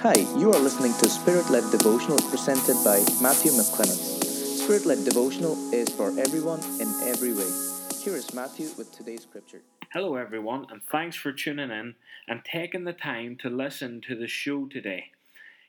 Hi, you are listening to Spirit Led Devotional presented by Matthew McClemens. Spirit Led Devotional is for everyone in every way. Here is Matthew with today's scripture. Hello, everyone, and thanks for tuning in and taking the time to listen to the show today.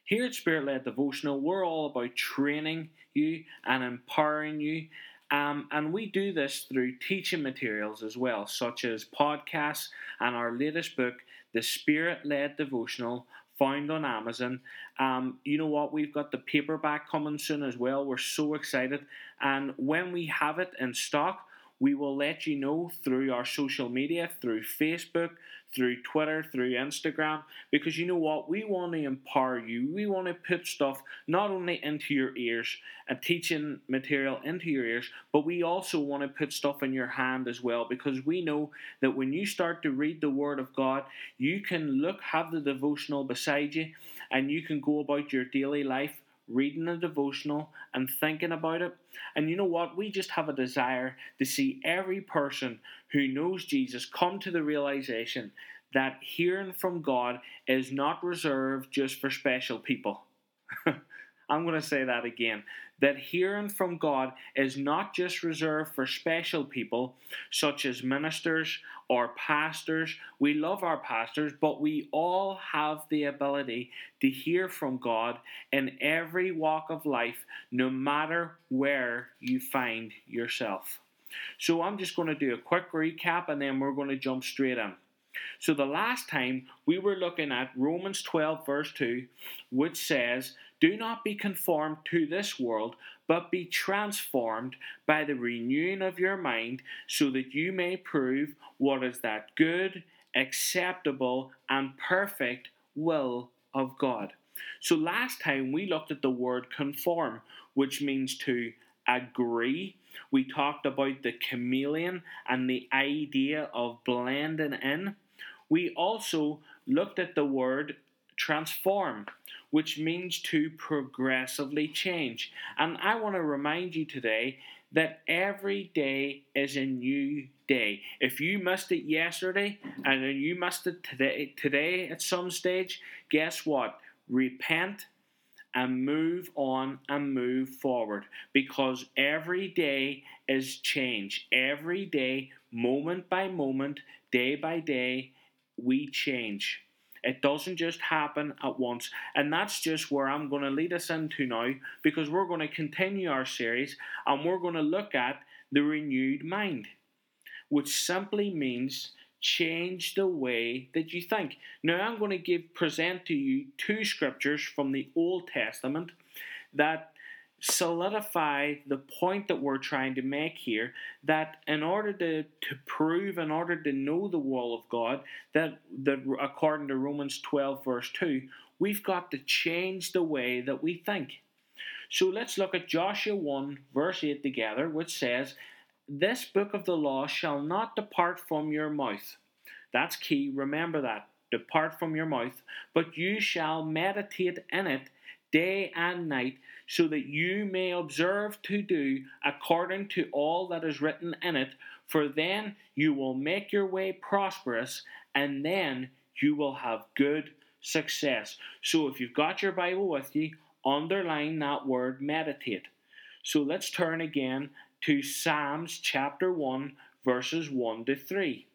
Here at Spirit Led Devotional, we're all about training you and empowering you. Um, and we do this through teaching materials as well, such as podcasts and our latest book, The Spirit Led Devotional found on Amazon. Um, you know what? We've got the paperback coming soon as well. We're so excited. And when we have it in stock, we will let you know through our social media, through Facebook, through Twitter, through Instagram, because you know what? We want to empower you. We want to put stuff not only into your ears and teaching material into your ears, but we also want to put stuff in your hand as well, because we know that when you start to read the Word of God, you can look, have the devotional beside you, and you can go about your daily life reading a devotional and thinking about it. And you know what? We just have a desire to see every person who knows Jesus come to the realization that hearing from God is not reserved just for special people. I'm going to say that again. That hearing from God is not just reserved for special people, such as ministers or pastors. We love our pastors, but we all have the ability to hear from God in every walk of life, no matter where you find yourself. So I'm just going to do a quick recap and then we're going to jump straight in. So the last time we were looking at Romans 12, verse 2, which says, Do not be conformed to this world, but be transformed by the renewing of your mind, so that you may prove what is that good, acceptable, and perfect will of God. So last time we looked at the word conform, which means to agree. We talked about the chameleon and the idea of blending in. We also looked at the word transform, which means to progressively change. And I want to remind you today that every day is a new day. If you missed it yesterday and then you missed it today today at some stage, guess what? Repent and move on and move forward because every day is change. Every day, moment by moment, day by day, we change. It doesn't just happen at once. And that's just where I'm going to lead us into now because we're going to continue our series and we're going to look at the renewed mind, which simply means change the way that you think. Now I'm going to give present to you two scriptures from the Old Testament that solidify the point that we're trying to make here that in order to, to prove, in order to know the will of God, that, that according to Romans 12, verse 2, we've got to change the way that we think. So let's look at Joshua 1, verse 8 together, which says, This book of the law shall not depart from your mouth. That's key, remember that. Depart from your mouth, but you shall meditate in it day and night, so that you may observe to do according to all that is written in it. For then you will make your way prosperous, and then you will have good success. So if you've got your Bible with you, underline that word meditate. So let's turn again to Psalms chapter 1, verses 1 to 3,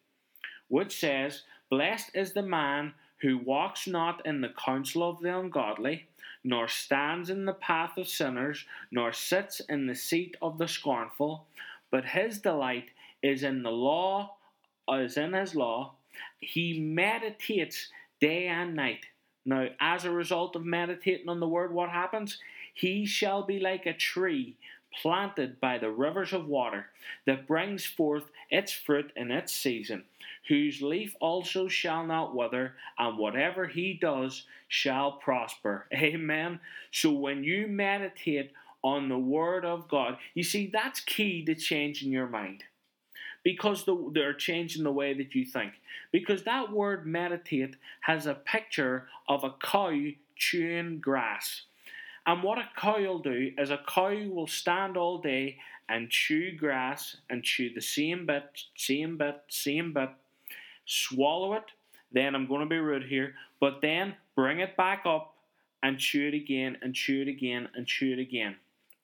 which says, Blessed is the man who walks not in the counsel of the ungodly nor stands in the path of sinners, nor sits in the seat of the scornful, but his delight is in the law, is in his law. He meditates day and night. Now, as a result of meditating on the word, what happens? He shall be like a tree planted by the rivers of water that brings forth its fruit in its season whose leaf also shall not wither, and whatever he does shall prosper. Amen. So when you meditate on the Word of God, you see, that's key to changing your mind. Because the, they're changing the way that you think. Because that word meditate has a picture of a cow chewing grass. And what a cow will do is a cow will stand all day and chew grass and chew the same bit, same bit, same bit swallow it, then I'm going to be rude here, but then bring it back up and chew it again and chew it again and chew it again.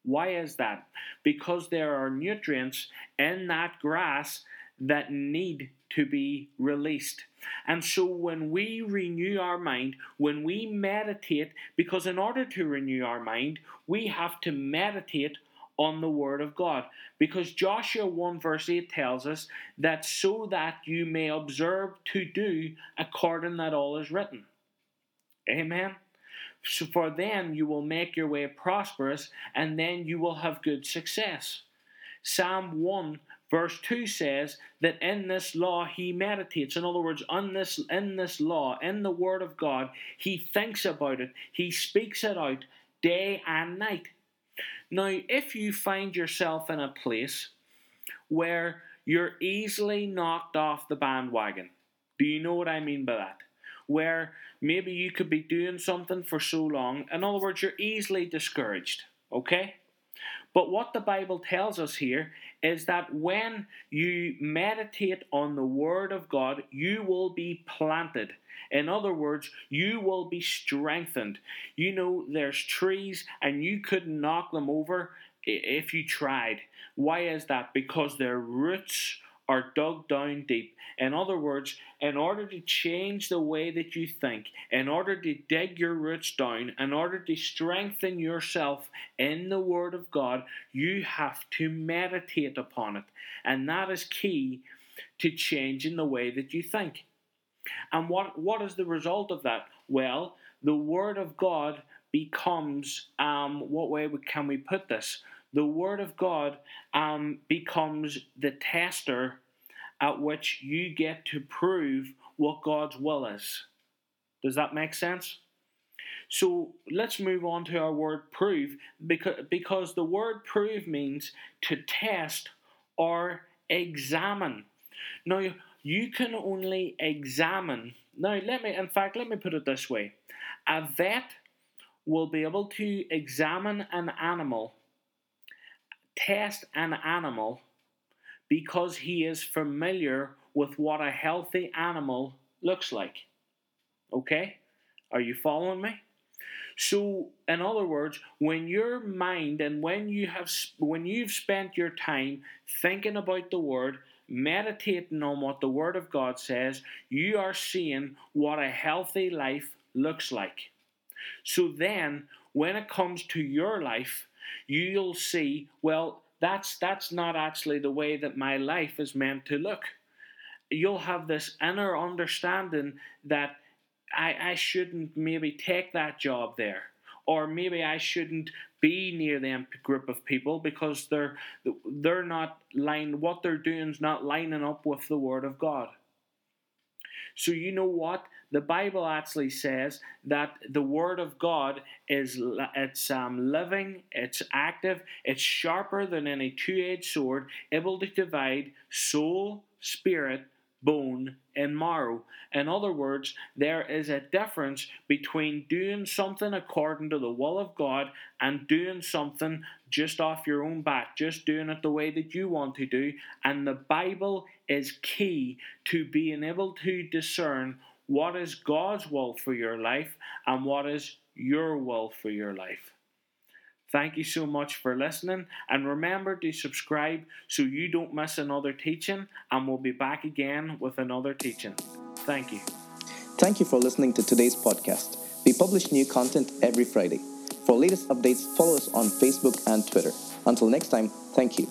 Why is that? Because there are nutrients in that grass that need to be released. And so when we renew our mind, when we meditate, because in order to renew our mind, we have to meditate on the Word of God. Because Joshua 1 verse 8 tells us that so that you may observe to do according that all is written. Amen. So for then you will make your way prosperous and then you will have good success. Psalm 1 verse 2 says that in this law he meditates. In other words, on this in this law, in the word of God, he thinks about it. He speaks it out day and night. Now, if you find yourself in a place where you're easily knocked off the bandwagon, do you know what I mean by that? Where maybe you could be doing something for so long, in other words, you're easily discouraged, okay? But what the Bible tells us here is that when you meditate on the Word of God, you will be planted. In other words, you will be strengthened. You know, there's trees and you couldn't knock them over if you tried. Why is that? Because their roots are dug down deep. In other words, in order to change the way that you think, in order to dig your roots down, in order to strengthen yourself in the Word of God, you have to meditate upon it. And that is key to changing the way that you think. And what, what is the result of that? Well, the Word of God becomes, um, what way can we put this? The Word of God um, becomes the tester at which you get to prove what God's will is. Does that make sense? So let's move on to our word prove because, because the word prove means to test or examine. Now, you can only examine. Now, let me, in fact, let me put it this way a vet will be able to examine an animal, test an animal, because he is familiar with what a healthy animal looks like. Okay? Are you following me? So, in other words, when your mind and when you have when you've spent your time thinking about the word, meditating on what the Word of God says, you are seeing what a healthy life looks like. So then, when it comes to your life, you'll see, well, that's that's not actually the way that my life is meant to look. You'll have this inner understanding that I, I shouldn't maybe take that job there or maybe I shouldn't be near them group of people because they're they're not line what they're doing is not lining up with the word of God. So you know what? The Bible actually says that the word of God is it's um, living, it's active, it's sharper than any two-edged sword, able to divide soul, spirit, bone, and marrow. In other words, there is a difference between doing something according to the will of God and doing something just off your own back, just doing it the way that you want to do. And the Bible is key to being able to discern what is God's will for your life and what is your will for your life. Thank you so much for listening. And remember to subscribe so you don't miss another teaching. And we'll be back again with another teaching. Thank you. Thank you for listening to today's podcast. We publish new content every Friday. For latest updates, follow us on Facebook and Twitter. Until next time, thank you.